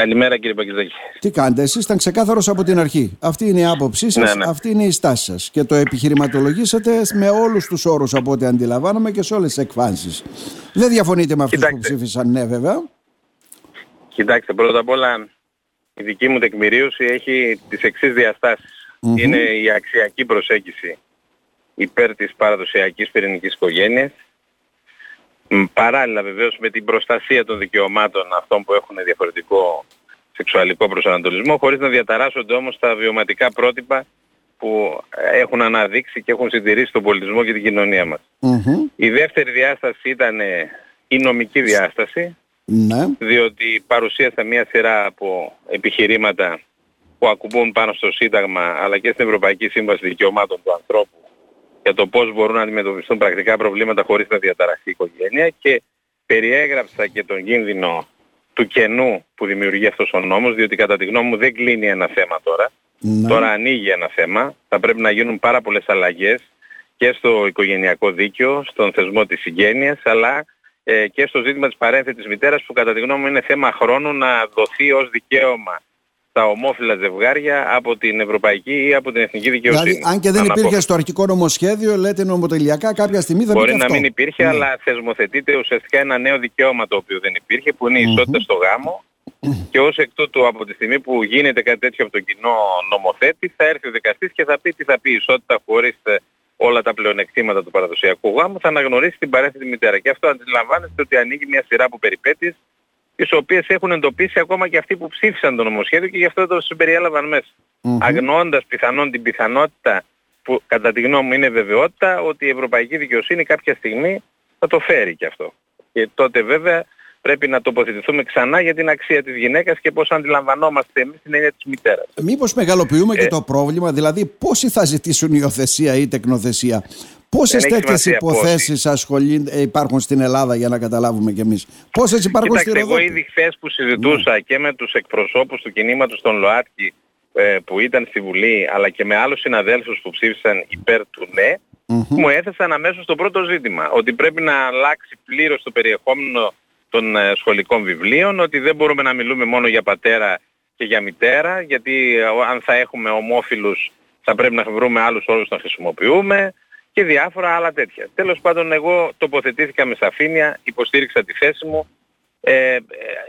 Καλημέρα κύριε Παγκυζάκη. Τι κάνετε, εσείς ήταν ξεκάθαρος από την αρχή. Αυτή είναι η άποψή σας, Ναι, ναι. αυτή είναι η στάση σας. Και το επιχειρηματολογήσατε με όλους τους όρους από ό,τι αντιλαμβάνομαι και σε όλες τις εκφάνσεις. Δεν διαφωνείτε με αυτούς που Κοιτάξτε. ψήφισαν ναι βέβαια. Κοιτάξτε, πρώτα απ' όλα η δική μου τεκμηρίωση έχει τις εξής διαστάσεις. Μμμ. Είναι η αξιακή προσέγγιση υπέρ της παραδοσιακής πυρηνικής οικογένειας. Μ, Παράλληλα βεβαίως με την προστασία των δικαιωμάτων αυτών που έχουν διαφορετικό σεξουαλικό προσανατολισμό χωρίς να διαταράσσονται όμως τα βιωματικά πρότυπα που έχουν αναδείξει και έχουν συντηρήσει τον πολιτισμό και την κοινωνία μας. Μμμ. Η δεύτερη διάσταση ήταν ε, η νομική διάσταση Ναι. διότι παρουσίασα μια σειρά από επιχειρήματα που ακουμπούν πάνω στο Σύνταγμα αλλά και στην Ευρωπαϊκή Σύμβαση Δικαιωμάτων του Ανθρώπου για το πώς μπορούν να αντιμετωπιστούν πρακτικά προβλήματα χωρίς να διαταραχθεί η οικογένεια και περιέγραψα και τον κίνδυνο του κενού που δημιουργεί αυτός ο νόμος διότι κατά τη γνώμη μου δεν κλείνει ένα θέμα τώρα. ναι. Τώρα ανοίγει ένα θέμα. Θα πρέπει να γίνουν πάρα πολλές αλλαγές και στο οικογενειακό δίκαιο, στον θεσμό της συγγένειας, αλλά ε, και στο ζήτημα της παρένθετης μητέρας που κατά τη γνώμη μου είναι θέμα χρόνου να δοθεί ως δικαίωμα στα ομόφυλα ζευγάρια από την ευρωπαϊκή ή από την εθνική δικαιοσύνη. Δηλαδή, αν και δεν Σαν υπήρχε απόφαση. στο αρχικό νομοσχέδιο, λέτε νομοτελειακά, κάποια στιγμή θα Μπορεί μπει και να αυτό. μην υπήρχε, Ναι. αλλά θεσμοθετείται ουσιαστικά ένα νέο δικαίωμα το οποίο δεν υπήρχε, που είναι η ισότητα στο γάμο. Και ως εκ τούτου από τη στιγμή που γίνεται κάτι τέτοιο από τον κοινό νομοθέτη, θα έρθει ο δικαστής και θα πει τι θα πει η ισότητα χωρίς ε, όλα τα πλεονεκτήματα του παραδοσιακού γάμου, θα αναγνωρίσει την παρέθετη μητέρα. Και αυτό αντιλαμβάνεστε ότι ανοίγει μια σειρά από περιπέτειες τις οποίες έχουν εντοπίσει ακόμα και αυτοί που ψήφισαν το νομοσχέδιο και γι' αυτό το συμπεριέλαβαν μέσα. Μμμ. Αγνοώντας πιθανόν την πιθανότητα που κατά τη γνώμη μου είναι βεβαιότητα ότι η ευρωπαϊκή δικαιοσύνη κάποια στιγμή θα το φέρει και αυτό. Και τότε βέβαια πρέπει να τοποθετηθούμε ξανά για την αξία της γυναίκας και πώς αντιλαμβανόμαστε εμείς την έννοια της μητέρας. Μήπως μεγαλοποιούμε και Ε. το πρόβλημα, δηλαδή πόσοι θα ζητήσουν υιοθεσία ή τεκνοθεσία. Πόσες Δεν έχει τέτοιες σημασία υποθέσεις ασχολεί, ε, υπάρχουν στην Ελλάδα για να καταλάβουμε κι εμείς. Πόσες υπάρχουν στη Κοιτάξτε, εγώ Ροδόπη. ήδη χθες που συζητούσα και με τους εκπροσώπους του κινήματος των ΛΟΑΤΚΙ ε, που ήταν στη Βουλή αλλά και με άλλους συναδέλφους που ψήφισαν υπέρ του ναι, Μμμ. μου έθεσαν αμέσως το πρώτο ζήτημα. Ότι πρέπει να αλλάξει πλήρως το περιεχόμενο των ε, σχολικών βιβλίων, ότι δεν μπορούμε να μιλούμε μόνο για πατέρα και για μητέρα, γιατί ε, ο- αν θα έχουμε ομόφυλους θα πρέπει να βρούμε άλλους όρους να χρησιμοποιούμε και διάφορα άλλα τέτοια. Τέλος πάντων εγώ τοποθετήθηκα με σαφήνεια, υποστήριξα τη θέση μου, ε, ε,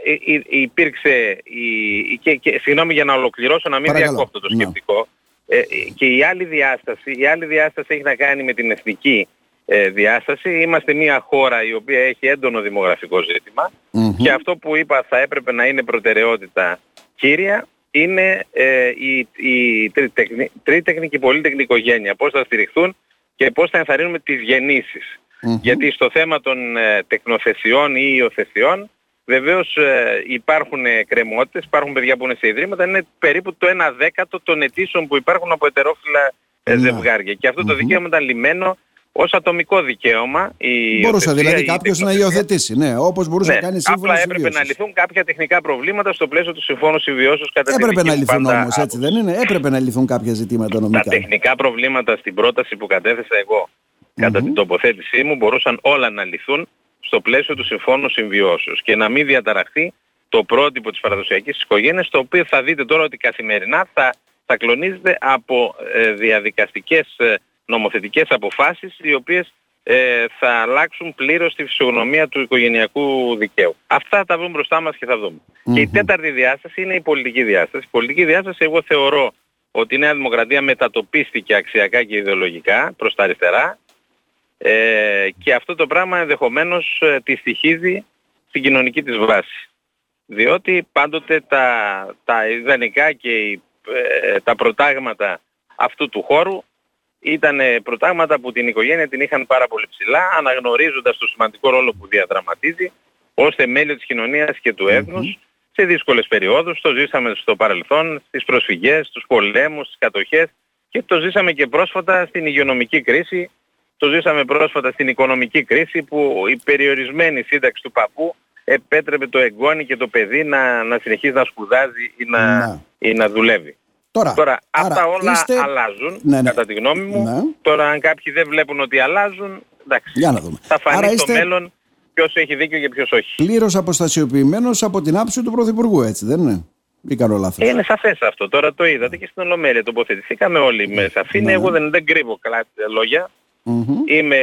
ε, ε, υπήρξε η, η- και, και, συγγνώμη για να ολοκληρώσω να μην Παρακαλώ. διακόπτω το Ναι. σκεπτικό ε, ε, και η άλλη διάσταση η άλλη διάσταση έχει να κάνει με την εθνική ε, διάσταση είμαστε μια χώρα η οποία έχει έντονο δημογραφικό ζήτημα Μμμ. και αυτό που είπα θα έπρεπε να είναι προτεραιότητα κύρια είναι ε, η, η τριτεκνη- τρίτεκνη και πολύτεκνη οικογένεια. Πώς θα στηριχθούν και πώς θα ενθαρρύνουμε τις γεννήσεις. Μμμ. Γιατί στο θέμα των ε, τεκνοθεσιών ή υιοθεσιών βεβαίως ε, υπάρχουν ε, κρεμότητες, υπάρχουν παιδιά που είναι σε ιδρύματα, είναι περίπου το 1 δέκατο των αιτήσεων που υπάρχουν από ετερόφιλα ε, Ναι. ζευγάρια. Και αυτό το Μμμ. δικαίωμα ήταν λυμένο ως ατομικό δικαίωμα. Η Μπορούσε υιοθεσία δηλαδή ή η κάποιος να τεκνοθεσία. υιοθετήσει. Ναι, όπως μπορούσε Ναι, να κάνει σύμφωνο απλά έπρεπε να λυθούν κάποια τεχνικά προβλήματα στο πλαίσιο του Συμφώνου Συμβιώσεως κατά τη Έπρεπε δική να μου λυθούν πάντα όμως, έτσι άποψη. δεν είναι; Έπρεπε να λυθούν κάποια ζητήματα Τα νομικά. τεχνικά προβλήματα στην πρόταση που κατέθεσα εγώ κατά Μμμ. την τοποθέτησή μου μπορούσαν όλα να λυθούν στο πλαίσιο του Συμφώνου Συμβιώσεως και να μην διαταραχθεί το πρότυπο της παραδοσιακής οικογένειας το οποίο θα δείτε τώρα ότι καθημερινά θα, θα κλονίζεται από ε, διαδικαστικές ε, νομοθετικές αποφάσεις οι οποίες ε, θα αλλάξουν πλήρως τη φυσιογνωμία του οικογενειακού δικαίου. Αυτά τα βρούμε μπροστά μας και θα δούμε. Και η Μμμ. τέταρτη διάσταση είναι η πολιτική διάσταση. Η πολιτική διάσταση εγώ θεωρώ ότι η Νέα Δημοκρατία μετατοπίστηκε αξιακά και ιδεολογικά προς τα αριστερά ε, και αυτό το πράγμα ενδεχομένως ε, τη στοιχίζει στην κοινωνική της βάση. Διότι πάντοτε τα, τα ιδανικά και οι, ε, τα προτάγματα αυτού του χώρου ήταν ε, προτάγματα που την οικογένεια την είχαν πάρα πολύ ψηλά, αναγνωρίζοντας το σημαντικό ρόλο που διαδραματίζει ως θεμέλιο της κοινωνίας και του έθνους σε δύσκολες περιόδους. Το ζήσαμε στο παρελθόν, στις προσφυγές, στους πολέμους, στις κατοχές και το ζήσαμε και πρόσφατα στην υγειονομική κρίση, το ζήσαμε πρόσφατα στην οικονομική κρίση που η περιορισμένη σύνταξη του παππού επέτρεπε το εγγόνι και το παιδί να, να συνεχίζει να σπουδάζει ή να, Ναι. ή να δουλεύει. Τώρα, Τώρα, άρα αυτά όλα είστε- αλλάζουν, Ναι, ναι. κατά τη γνώμη μου. Ναι. Τώρα, αν κάποιοι δεν βλέπουν ότι αλλάζουν, εντάξει, Για να δούμε. θα φανεί Άρα στο είστε- μέλλον ποιος έχει δίκιο και ποιος όχι. Πλήρως αποστασιοποιημένος από την άψη του Πρωθυπουργού, έτσι δεν είναι; Ή κάνω λάθος; Είναι σαφές αυτό. Τώρα το είδατε και στην Ολομέλεια τοποθετηθήκαμε όλοι με σαφήνεια. Ναι. Εγώ δεν, δεν κρύβω καλά λόγια. Είμαι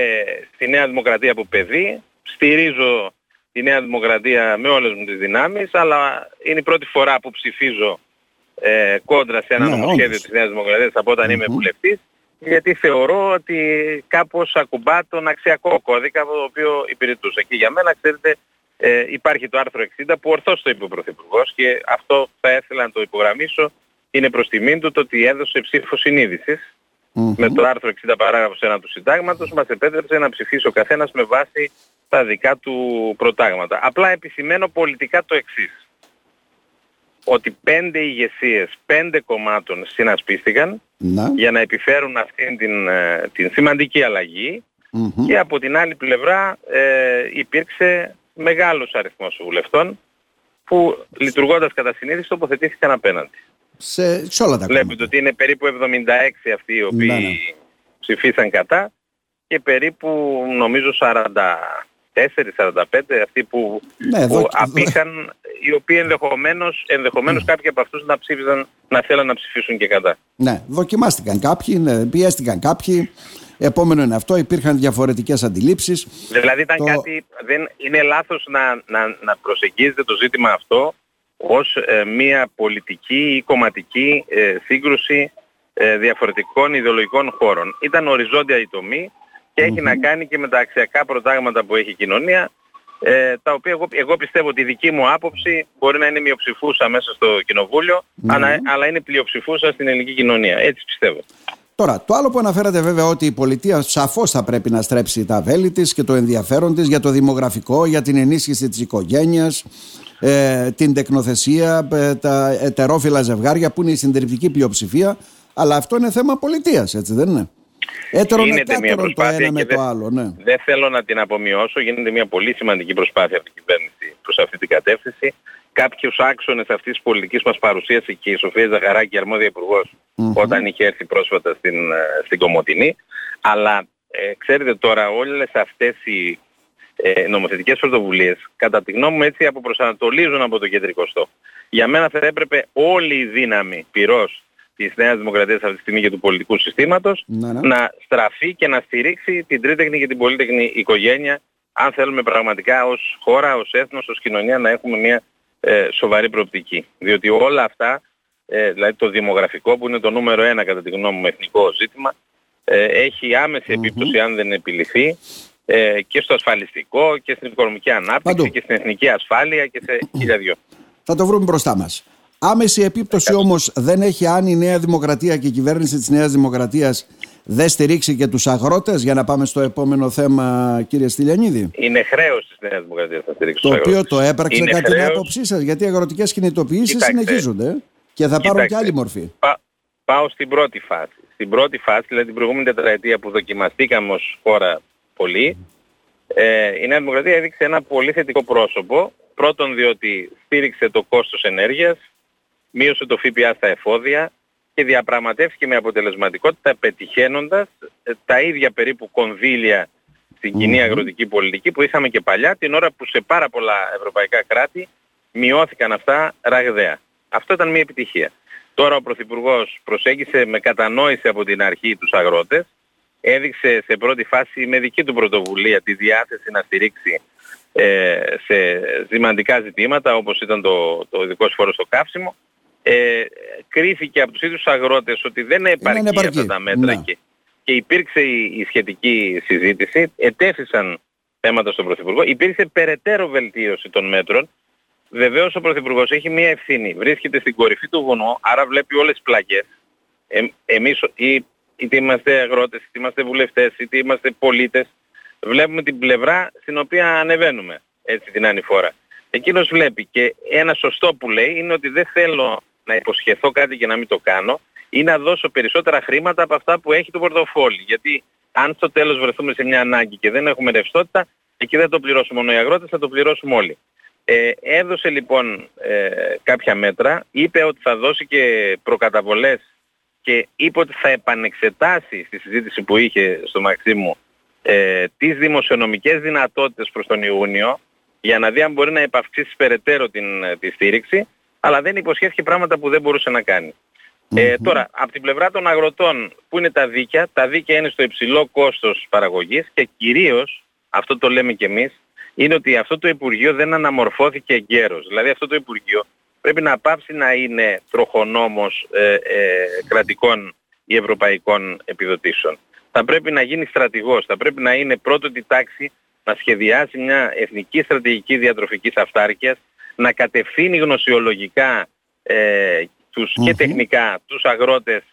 στη Νέα Δημοκρατία από παιδί. Στηρίζω τη Νέα Δημοκρατία με όλες μου τις δυνάμεις, αλλά είναι η πρώτη φορά που ψηφίζω ε, κόντρα σε ένα Ναι, νομοσχέδιο όντως. της Νέας Δημοκρατίας από όταν είμαι Μμμ. βουλευτής, γιατί θεωρώ ότι κάπως ακουμπά τον αξιακό κώδικα από το οποίο υπηρετούσα. Και για μένα, ξέρετε, ε, υπάρχει το άρθρο 60 που ορθώς το είπε ο Πρωθυπουργός και αυτό θα ήθελα να το υπογραμμίσω. Είναι προς τιμήν του το ότι έδωσε ψήφο συνείδησης Μμμ. με το άρθρο 60 παράγραφος 1 του συντάγματος μας επέτρεψε να ψηφίσει ο καθένας με βάση τα δικά του προτάγματα. Απλά επισημαίνω πολιτικά το εξής. Ότι πέντε ηγεσίες, πέντε κομμάτων συνασπίστηκαν Να. για να επιφέρουν αυτήν την, ε, την σημαντική αλλαγή Μμμ. και από την άλλη πλευρά ε, υπήρξε μεγάλος αριθμός βουλευτών που λειτουργώντας κατά συνείδηση τοποθετήθηκαν απέναντι. Σε, σε όλα τα Βλέπετε κόμματα. ότι είναι περίπου 76 αυτοί οι οποίοι Ναι, ναι. ψηφίσαν κατά και περίπου νομίζω 44-45 αυτοί που, Ναι, που δο- απήχαν, οι οποίοι ενδεχομένως, ενδεχομένως κάποιοι από αυτούς να ψήφισαν, να θέλαν να ψηφίσουν και κατά. Ναι, δοκιμάστηκαν κάποιοι, ναι, πιέστηκαν κάποιοι. Επόμενο είναι αυτό, υπήρχαν διαφορετικές αντιλήψεις. Δηλαδή ήταν Το- κάτι, δεν, είναι λάθος να, να, να προσεγγίζετε το ζήτημα αυτό ως ε, μια πολιτική ή κομματική ε, σύγκρουση ε, διαφορετικών ιδεολογικών χώρων. Ήταν οριζόντια η τομή και έχει να κάνει και με τα αξιακά προτάγματα που έχει η κοινωνία ε, τα οποία εγώ, εγώ πιστεύω ότι η δική μου άποψη μπορεί να είναι μειοψηφούσα μέσα στο κοινοβούλιο Ναι. αλλά, αλλά είναι πλειοψηφούσα στην ελληνική κοινωνία. Έτσι πιστεύω. Τώρα, το άλλο που αναφέρατε βέβαια ότι η πολιτεία σαφώς θα πρέπει να στρέψει τα βέλη της και το ενδιαφέρον της για το δημογραφικό, για την ενίσχυση της οικογένειας, ε, την τεκνοθεσία, ε, τα ετερόφιλα ζευγάρια που είναι η συντριπτική πλειοψηφία. Αλλά αυτό είναι θέμα πολιτείας, έτσι δεν είναι; Έτερον Γίνεται μια εκάτερον το προσπάθεια ένα με και το δεν- άλλο, ναι. Δεν θέλω να την απομειώσω, γίνεται μια πολύ σημαντική προσπάθεια από την κυβέρνηση προς αυτή την κατεύθυνση. Κάποιους άξονες αυτής της πολιτικής μας παρουσίασε και η Σοφία Ζαχαράκη, αρμόδια υπουργός, Μμμ. όταν είχε έρθει πρόσφατα στην, ε, στην Κομωτινή. Αλλά ε, ξέρετε τώρα όλες αυτές οι ε, νομοθετικές πρωτοβουλίες κατά τη γνώμη μου έτσι αποπροσανατολίζουν από το κεντρικό στόχο. Για μένα θα έπρεπε όλη η δύναμη πυρός της Νέας Δημοκρατίας αυτή τη στιγμή και του πολιτικού συστήματος Ναι, ναι. να στραφεί και να στηρίξει την τρίτεκνη και την πολύτεκνη οικογένεια αν θέλουμε πραγματικά ως χώρα, ως έθνος, ως κοινωνία να έχουμε μια ε, σοβαρή προοπτική. Διότι όλα αυτά, ε, δηλαδή το δημογραφικό που είναι το νούμερο ένα κατά τη γνώμη μου εθνικό ζήτημα, ε, έχει άμεση Μμμ. επίπτωση αν δεν επιληθεί ε, και στο ασφαλιστικό και στην οικονομική ανάπτυξη Παντού. και στην εθνική ασφάλεια και σε χίλια δυο. Θα το βρούμε μπροστά μας. Άμεση επίπτωση όμως δεν έχει αν η Νέα Δημοκρατία και η κυβέρνηση της Νέας Δημοκρατίας δεν στηρίξει και τους αγρότες για να πάμε στο επόμενο θέμα κύριε Στυλιανίδη. Είναι χρέος της Νέας Δημοκρατίας να στηρίξει Το τους οποίο αγρότες. το έπραξε Είναι κατά την χρέος. άποψή σας γιατί οι αγροτικές κινητοποιήσεις Κοιτάξτε. συνεχίζονται ε, και θα πάρουν και Κοιτάξτε, άλλη μορφή. πά- πάω στην πρώτη φάση. Στην πρώτη φάση, δηλαδή την προηγούμενη τετραετία που δοκιμαστήκαμε ως χώρα πολύ, ε, η Νέα Δημοκρατία έδειξε ένα πολύ θετικό πρόσωπο. Πρώτον διότι στήριξε το κόστος ενέργειας, μείωσε το ΦΠΑ στα εφόδια και διαπραγματεύτηκε με αποτελεσματικότητα πετυχαίνοντας ε, τα ίδια περίπου κονδύλια στην κοινή Μμμ. αγροτική πολιτική που είχαμε και παλιά την ώρα που σε πάρα πολλά ευρωπαϊκά κράτη μειώθηκαν αυτά ραγδαία. Αυτό ήταν μια επιτυχία. Τώρα ο Πρωθυπουργός προσέγγισε με κατανόηση από την αρχή τους αγρότες, έδειξε σε πρώτη φάση με δική του πρωτοβουλία τη διάθεση να στηρίξει ε, σε σημαντικά ζητήματα όπως ήταν το, το ειδικό φόρος στο καύσιμο. Ε, κρίθηκε από τους ίδιους αγρότες ότι δεν επαρκεί επαρκή. αυτά τα μέτρα Ναι. και, και υπήρξε η, η σχετική συζήτηση, ετέθησαν θέματα στον Πρωθυπουργό, υπήρξε περαιτέρω βελτίωση των μέτρων. Βεβαίως ο Πρωθυπουργός έχει μία ευθύνη, βρίσκεται στην κορυφή του βουνού, άρα βλέπει όλες τις πλαγιές. Ε, εμείς ή, είτε είμαστε αγρότες, είτε είμαστε βουλευτές, είτε είμαστε πολίτες, βλέπουμε την πλευρά στην οποία ανεβαίνουμε έτσι την ανηφόρα. Εκείνος βλέπει και ένα σωστό που λέει είναι ότι δεν θέλω να υποσχεθώ κάτι και να μην το κάνω ή να δώσω περισσότερα χρήματα από αυτά που έχει το πορτοφόλι. Γιατί αν στο τέλος βρεθούμε σε μια ανάγκη και δεν έχουμε ρευστότητα, εκεί δεν το πληρώσουμε μόνο οι αγρότες, θα το πληρώσουμε όλοι. Ε, έδωσε λοιπόν ε, κάποια μέτρα, είπε ότι θα δώσει και προκαταβολές και είπε ότι θα επανεξετάσει στη συζήτηση που είχε στο Μαξίμου ε, τις δημοσιονομικές δυνατότητες προς τον Ιούνιο για να δει αν μπορεί να επαυξήσει περαιτέρω την, ε, τη στήριξη αλλά δεν υποσχέθηκε πράγματα που δεν μπορούσε να κάνει. Ε, τώρα, από την πλευρά των αγροτών, που είναι τα δίκαια, τα δίκαια είναι στο υψηλό κόστος παραγωγής και κυρίως, αυτό το λέμε και εμείς, είναι ότι αυτό το Υπουργείο δεν αναμορφώθηκε εγκαίρως. Δηλαδή αυτό το Υπουργείο πρέπει να πάψει να είναι τροχονόμος ε, ε, κρατικών ή ευρωπαϊκών επιδοτήσεων. Θα πρέπει να γίνει στρατηγός, θα πρέπει να είναι πρώτο τη τάξη να σχεδιάσει μια εθνική στρατηγική διατροφικής αυτάρκειας, να κατευθύνει γνωσιολογικά ε, τους, και τεχνικά τους αγρότες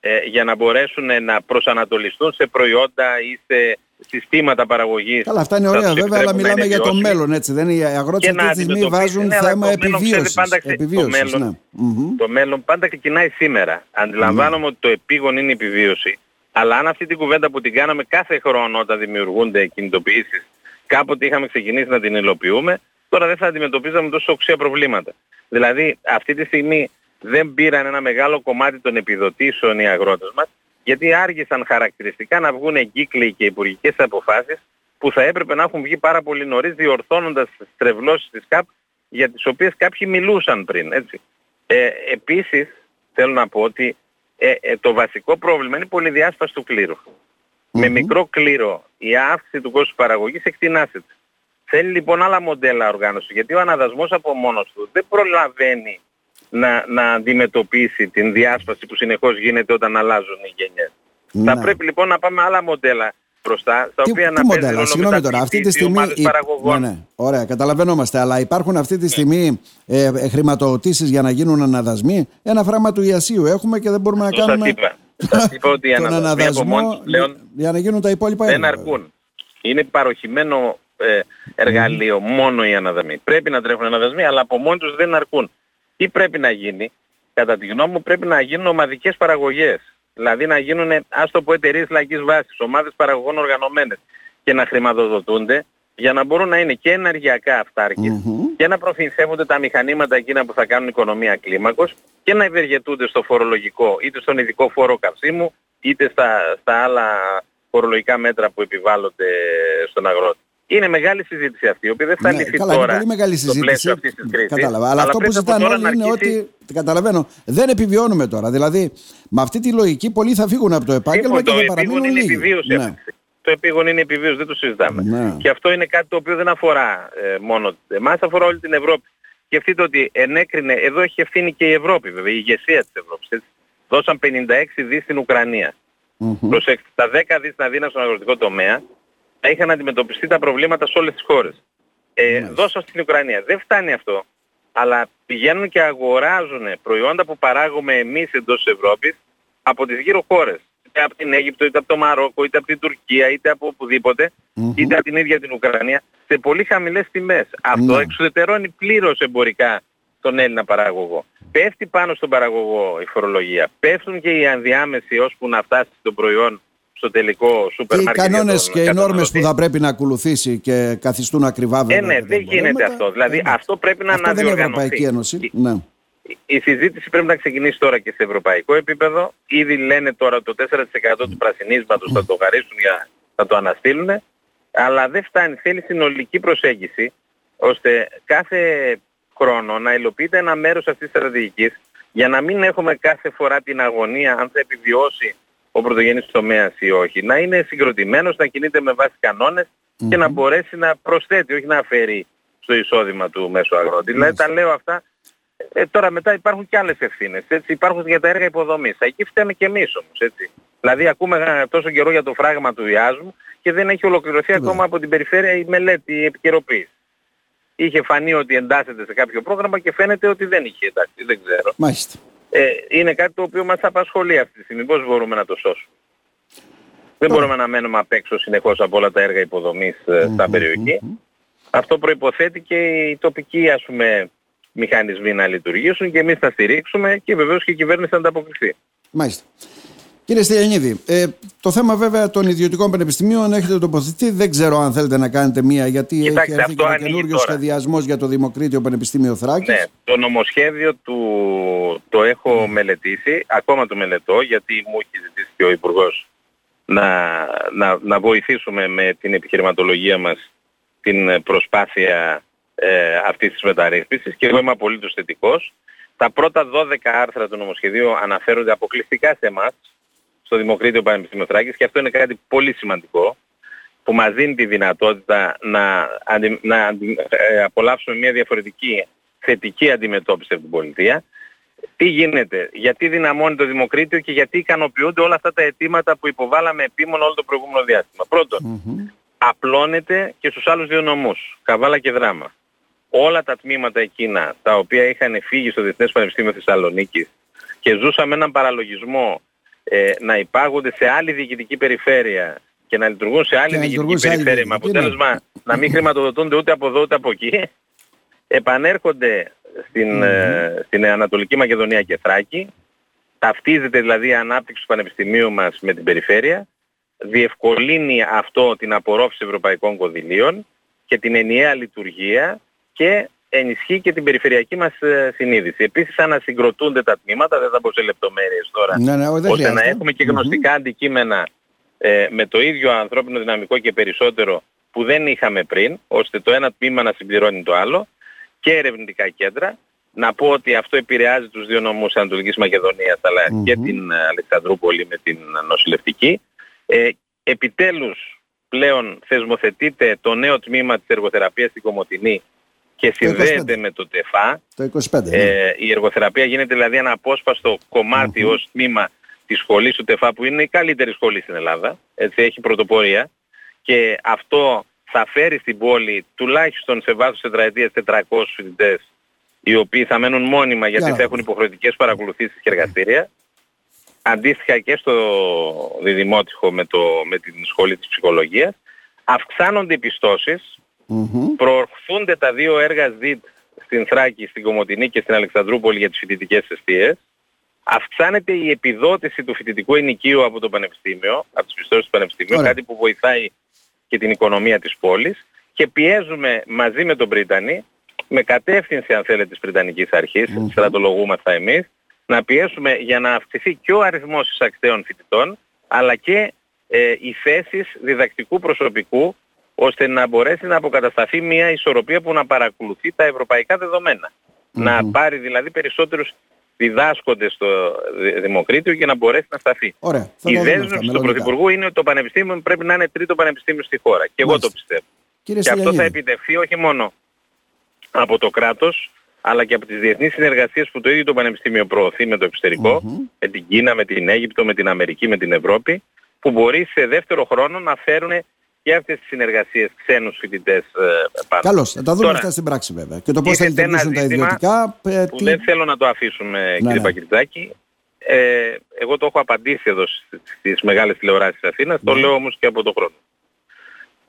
ε, για να μπορέσουν να προσανατολιστούν σε προϊόντα ή σε συστήματα παραγωγής. Καλά, αυτά είναι ωραία βέβαια, αλλά μιλάμε για το μέλλον, έτσι. Δεν είναι, οι αγρότες αυτή τη στιγμή βάζουν ναι, θέμα επιβίωσης. Πάντα, επιβίωσης το, μέλλον, ναι. το μέλλον πάντα ξεκινάει σήμερα. Αντιλαμβάνομαι mm. ότι το επίγον είναι η επιβίωση. Αλλά αν αυτή την κουβέντα που την κάναμε κάθε χρόνο όταν δημιουργούνται κινητοποιήσεις, κάποτε είχαμε ξεκινήσει να την υλοποιούμε, τώρα δεν θα αντιμετωπίζαμε τόσο οξία προβλήματα. Δηλαδή αυτή τη στιγμή δεν πήραν ένα μεγάλο κομμάτι των επιδοτήσεων οι αγρότες μας, γιατί άργησαν χαρακτηριστικά να βγουν εγκύκλοι και υπουργικές αποφάσεις που θα έπρεπε να έχουν βγει πάρα πολύ νωρίς διορθώνοντας τις τρευλώσεις της ΚΑΠ για τις οποίες κάποιοι μιλούσαν πριν. Έτσι. Ε, επίσης θέλω να πω ότι ε, ε, το βασικό πρόβλημα είναι η πολυδιάσπαση του κληρου Με μικρό κλήρο η αύξηση του κόστους παραγωγής εκτινάσεται. Θέλει λοιπόν άλλα μοντέλα οργάνωση γιατί ο αναδασμός από μόνος του δεν προλαβαίνει να, να αντιμετωπίσει την διάσπαση που συνεχώς γίνεται όταν αλλάζουν οι γενιές. Θα ναι. πρέπει λοιπόν να πάμε άλλα μοντέλα μπροστά, στα οποία να παίζει ρόλο Συγγνώμη τώρα, αυτή τη στιγμή. Ναι, ναι, ωραία, καταλαβαίνόμαστε. Αλλά υπάρχουν αυτή τη στιγμή ε, ε, χρηματοδοτήσεις για να γίνουν αναδασμοί; Ένα φράγμα του Ιασίου έχουμε και δεν μπορούμε να κάνουμε. Σας είπα. Σας είπα ότι οι αναδασμοί πλέον για να γίνουν τα υπόλοιπα δεν αρκούν. Είναι παροχημένο ε, εργαλείο μόνο οι αναδασμοί. Πρέπει να τρέχουν αναδασμοί, αλλά από μόνοι τους δεν αρκούν. Τι πρέπει να γίνει, κατά τη γνώμη μου πρέπει να γίνουν ομαδικές παραγωγές. Δηλαδή να γίνουν, ας το πω, εταιρείες λαϊκής βάσης, ομάδες παραγωγών οργανωμένες και να χρηματοδοτούνται για να μπορούν να είναι και ενεργειακά και να προφυνθεύονται τα μηχανήματα εκείνα που θα κάνουν οικονομία κλίμακος και να ευεργετούνται στο φορολογικό είτε στον ειδικό φόρο καυσίμου είτε στα, στα άλλα φορολογικά μέτρα που επιβάλλονται στον αγρότη. Είναι μεγάλη συζήτηση αυτή, η οποία δεν θα ναι, λυθεί καλά, τώρα είναι πολύ μεγάλη συζήτηση. στο πλαίσιο αυτής της κρίσης. Κατάλαβα. Αλλά, αυτό που ζητάνε όλοι είναι ότι, καταλαβαίνω, δεν επιβιώνουμε τώρα. Δηλαδή, με αυτή τη λογική πολλοί θα φύγουν από το επάγγελμα και θα παραμείνουν είναι επιβίωση ναι. Το επίγον είναι επιβίωση, δεν το συζητάμε. Ναι. Και αυτό είναι κάτι το οποίο δεν αφορά ε, μόνο εμάς, αφορά όλη την Ευρώπη. Σκεφτείτε ότι ενέκρινε, εδώ έχει ευθύνη και η Ευρώπη βέβαια, η ηγεσία της Ευρώπης. Έτσι. Δώσαν 56 δις στην Ουκρανία. Mm-hmm. Προσέξτε, τα 10 δις να δίναν στον αγροτικό τομέα, θα είχαν αντιμετωπιστεί τα προβλήματα σε όλες τις χώρες. Ε, δώσω στην Ουκρανία. Δεν φτάνει αυτό. Αλλά πηγαίνουν και αγοράζουν προϊόντα που παράγουμε εμείς εντός της Ευρώπης από τις γύρω χώρες. Είτε από την Αίγυπτο, είτε από το Μαρόκο, είτε από την Τουρκία, είτε από είτε από την ίδια την Ουκρανία, σε πολύ χαμηλές τιμές. Αυτό ναι. εξουδετερώνει πλήρως εμπορικά τον Έλληνα παραγωγό. Πέφτει πάνω στον παραγωγό η φορολογία. Πέφτουν και οι ανδιάμεσοι ώσπου να φτάσει το προϊόν στο τελικό σούπερ μάρκετ. Οι κανόνες και οι νόρμες που θα πρέπει να ακολουθήσει και καθιστούν ακριβά βέβαια. Ε, ναι, δεν γίνεται αυτό. Δηλαδή αυτό πρέπει να αυτό αναδιοργανωθεί. Δεν είναι Ευρωπαϊκή Ένωση. Ναι. Η συζήτηση πρέπει να ξεκινήσει τώρα και σε ευρωπαϊκό επίπεδο. Ήδη λένε τώρα το 4% του πρασινίσματος θα το χαρίσουν για θα το αναστείλουν. Αλλά δεν φτάνει. Θέλει συνολική προσέγγιση ώστε κάθε χρόνο να υλοποιείται ένα μέρος αυτής της στρατηγικής για να μην έχουμε κάθε φορά την αγωνία αν θα επιβιώσει ο πρωτογενής τομέας ή όχι. Να είναι συγκροτημένος, να κινείται με βάση και να μπορέσει να προσθέτει, όχι να φέρει στο εισόδημα του μέσου αγρότη. Δηλαδή τα λέω αυτά. Ε, τώρα μετά υπάρχουν και άλλες ευθύνες. Έτσι. Υπάρχουν για τα έργα υποδομής. Εκεί φταίμε και εμείς όμως. Έτσι. Δηλαδή ακούμε τόσο καιρό για το φράγμα του Ιάσμου και δεν έχει ολοκληρωθεί ναι. ακόμα από την περιφέρεια η μελέτη, η επικαιροποίηση. Είχε φανεί ότι εντάσσεται σε κάποιο πρόγραμμα και φαίνεται ότι δεν είχε εντάξει, δεν ξέρω. Μάλιστα ε, είναι κάτι το οποίο μας απασχολεί αυτή τη στιγμή. Πώς μπορούμε να το σώσουμε; Δεν μπορούμε να μένουμε απ' έξω συνεχώς από όλα τα έργα υποδομής ε, στα περιοχή. Αυτό προϋποθέτει και οι τοπικοί ας πούμε μηχανισμοί να λειτουργήσουν και εμείς θα στηρίξουμε και βεβαίως και η κυβέρνηση θα ανταποκριθεί. Μάλιστα. Κύριε Στυλιανίδη, ε, το θέμα βέβαια των ιδιωτικών πανεπιστημίων έχετε τοποθετηθεί. Δεν ξέρω αν θέλετε να κάνετε μία, γιατί Κοιτάξτε, έχει έρθει και ένα καινούριο σχεδιασμός για το Δημοκρίτιο Πανεπιστήμιο Θράκης. Ναι, το νομοσχέδιο του το έχω μελετήσει, ακόμα το μελετώ, γιατί μου έχει ζητήσει και ο Υπουργός να, να, να βοηθήσουμε με την επιχειρηματολογία μας την προσπάθεια ε, αυτής της μεταρρύθμισης και εγώ είμαι απολύτως θετικός. Τα πρώτα 12 άρθρα του νομοσχεδίου αναφέρονται αποκλειστικά σε εμάς, στο Δημοκρίτιο Πανεπιστήμιο Θράκης και αυτό είναι κάτι πολύ σημαντικό που μας δίνει τη δυνατότητα να, να ε, απολαύσουμε μια διαφορετική θετική αντιμετώπιση από την πολιτεία. Τι γίνεται, γιατί δυναμώνει το Δημοκρίτιο και γιατί ικανοποιούνται όλα αυτά τα αιτήματα που υποβάλαμε επίμονο όλο το προηγούμενο διάστημα. απλώνεται και στους άλλους δύο νομούς, Καβάλα και Δράμα. Όλα τα τμήματα εκείνα τα οποία είχαν φύγει στο Διεθνές Πανεπιστήμιο Θεσσαλονίκης και ζούσαμε έναν παραλογισμό ε, να υπάγονται σε άλλη διοικητική περιφέρεια και να λειτουργούν σε άλλη διοικητική περιφέρεια. Με αποτέλεσμα να μην χρηματοδοτούνται ούτε από εδώ ούτε από εκεί, επανέρχονται στην, ε, στην Ανατολική Μακεδονία και Θράκη, ταυτίζεται δηλαδή η ανάπτυξη του Πανεπιστημίου μας με την περιφέρεια, διευκολύνει αυτό την απορρόφηση ευρωπαϊκών κονδυλίων και την ενιαία λειτουργία και ενισχύει και την περιφερειακή μας ε, συνείδηση. Επίσης ανασυγκροτούνται τα τμήματα, δεν θα πω σε λεπτομέρειες τώρα, ναι, ναι, ώστε να έχουμε και γνωστικα αντικείμενα ε, με το ίδιο ανθρώπινο δυναμικό και περισσότερο που δεν είχαμε πριν, ώστε το ένα τμήμα να συμπληρώνει το άλλο και ερευνητικά κέντρα. Να πω ότι αυτό επηρεάζει τους δύο νομούς Ανατολικής Μακεδονίας και την ε, Αλεξανδρούπολη με την νοσηλευτική. Ε, επιτέλους πλέον θεσμοθετείται το νέο τμήμα της εργοθεραπείας στην Κομωτινή και συνδέεται με το ΤΕΦΑ. Το 25, ναι. ε, η εργοθεραπεία γίνεται δηλαδή ένα απόσπαστο κομμάτι mm-hmm. ως τμήμα της σχολής του ΤΕΦΑ που είναι η καλύτερη σχολή στην Ελλάδα. Έτσι έχει πρωτοπορία και αυτό θα φέρει στην πόλη τουλάχιστον σε βάθος τετραετίας 400 φοιτητές οι οποίοι θα μένουν μόνιμα γιατί θα έχουν υποχρεωτικές παρακολουθήσεις και εργαστήρια. Αντίστοιχα και στο διδημότυχο με, το, με την σχολή της ψυχολογίας. Αυξάνονται οι πιστώσεις, προορθούνται τα δύο έργα ΣΔΙΤ στην Θράκη, στην Κομωτινή και στην Αλεξανδρούπολη για τις φοιτητικές αιστείες. Αυξάνεται η επιδότηση του φοιτητικού ενοικίου από το Πανεπιστήμιο, από τις πιστώσεις του Πανεπιστήμιου, κάτι που βοηθάει και την οικονομία της πόλης και πιέζουμε μαζί με τον Πρίτανη, με κατεύθυνση αν θέλετε της Πριτανικής Αρχής, mm-hmm. στρατολογούμαστε εμείς, να πιέσουμε για να αυξηθεί και ο αριθμός εισαξτέων φοιτητών, αλλά και ε, οι θέσεις διδακτικού προσωπικού, ώστε να μπορέσει να αποκατασταθεί μια ισορροπία που να παρακολουθεί τα ευρωπαϊκά Να πάρει δηλαδή περισσότερους διδάσκονται στο Δημοκρίτιο για να μπορέσει να σταθεί. Ωραία, η δέσμευση του Πρωθυπουργού είναι ότι το Πανεπιστήμιο πρέπει να είναι τρίτο πανεπιστήμιο στη χώρα. Και εγώ το πιστεύω. Κύριε και αυτό θα επιτευχθεί όχι μόνο από το κράτος, αλλά και από τις διεθνείς συνεργασίες που το ίδιο το Πανεπιστήμιο προωθεί με το εξωτερικό, με την Κίνα, με την Αίγυπτο, με την Αμερική, με την Ευρώπη, που μπορεί σε δεύτερο χρόνο να φέρουν και αυτές τις συνεργασίες ξένους φοιτητές ε, πάνω. Καλώς, θα τα δούμε αυτά στην πράξη βέβαια. Και το πώς θα λειτουργήσουν τα ιδιωτικά. Ε, που δεν θέλω να το αφήσουμε ναι, κύριε ναι. Πακριτζάκη. Ε, εγώ το έχω απαντήσει εδώ στις μεγάλες τηλεοράσεις της Αθήνας, το ναι. λέω όμως και από το χρόνο.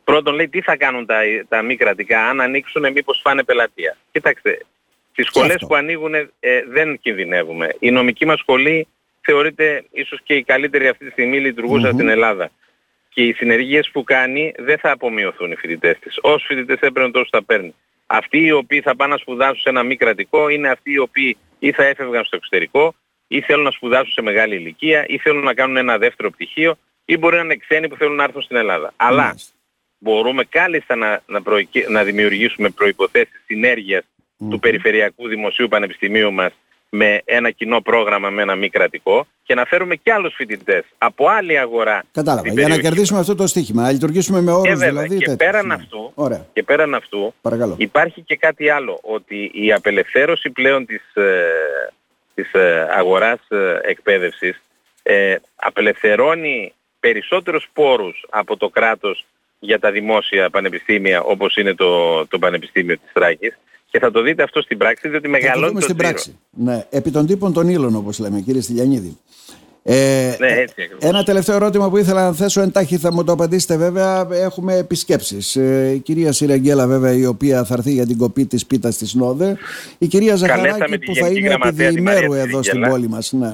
Πρώτον λέει τι θα κάνουν τα, τα μη κρατικά αν ανοίξουν μήπως φάνε πελατεία. Κοιτάξτε, στις σχολές που ανοίγουν ε, δεν κινδυνεύουμε. Η νομική μας σχολή θεωρείται ίσως και η καλύτερη αυτή τη στιγμή λειτουργούσα στην Ελλάδα και οι συνεργίες που κάνει δεν θα απομειωθούν οι φοιτητές της. Όσοι φοιτητές έπαιρνε τόσο θα παίρνει. Αυτοί οι οποίοι θα πάνε να σπουδάσουν σε ένα μη κρατικό είναι αυτοί οι οποίοι ή θα έφευγαν στο εξωτερικό ή θέλουν να σπουδάσουν σε μεγάλη ηλικία ή θέλουν να κάνουν ένα δεύτερο πτυχίο ή μπορεί να είναι ξένοι που θέλουν να έρθουν στην Ελλάδα. Αλλά μπορούμε κάλλιστα να, να, να δημιουργήσουμε προϋποθέσεις του Περιφερειακού Δημοσίου Πανεπιστημίου μας με ένα κοινό πρόγραμμα με ένα μη κρατικό και να φέρουμε και άλλους φοιτητές από άλλη αγορά. Κατάλαβα. Για να κερδίσουμε αυτό το στοίχημα, να λειτουργήσουμε με όρους και δηλαδή. Και πέραν, αυτού, και πέραν αυτού υπάρχει και κάτι άλλο, ότι η απελευθέρωση πλέον της, ε, της ε, αγοράς ε, εκπαίδευσης ε, απελευθερώνει περισσότερους πόρους από το κράτος για τα δημόσια πανεπιστήμια όπως είναι το, το Πανεπιστήμιο της Τράκης και θα το δείτε αυτό στην πράξη, διότι μεγαλώνει το, στην πράξη. Ναι, επί των τύπων των ύλων, όπως λέμε, κύριε Στυλιανίδη. Ε, ναι, έτσι Ένα τελευταίο ερώτημα που ήθελα να θέσω εντάχει θα μου το απαντήσετε βέβαια έχουμε επισκέψεις ε, η κυρία Σιραγγέλα βέβαια η οποία θα έρθει για την κοπή της πίτας της Νόδε η κυρία Ζαχαράκη που θα είναι επιδιημέρου εδώ στην πόλη μας ναι.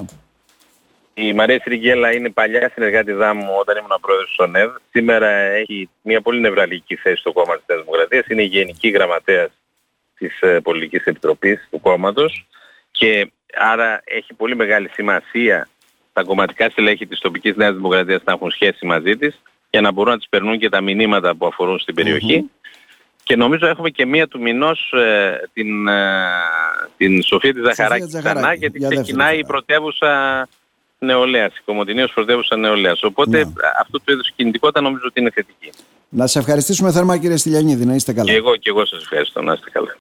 Η Μαρία Σιριγγέλα είναι παλιά συνεργάτη μου όταν ήμουν πρόεδρος του ΣΟΝΕΔ. Σήμερα έχει μια πολύ νευραλική θέση στο κόμμα της Δημοκρατίας. Είναι η Γενική Γραμματέας της ε, Πολιτικής Επιτροπής του κόμματος και άρα έχει πολύ μεγάλη σημασία τα κομματικά στελέχη της τοπικής Νέας Δημοκρατίας να έχουν σχέση μαζί της για να μπορούν να τις περνούν και τα μηνύματα που αφορούν στην περιοχη Και νομίζω έχουμε και μία του μηνός ε, την, ε, την Σοφία της Ζαχαράκη ξανά γιατί ξεκινάει η πρωτεύουσα νεολαίας, η Κομωτινής πρωτεύουσα νεολαίας. Οπότε ναι. αυτό το είδους κινητικότητα νομίζω ότι είναι θετική. Να σε ευχαριστήσουμε θερμά κύριε Στυλιανίδη, να είστε καλά. Και εγώ και εγώ σας ευχαριστώ, να είστε καλά.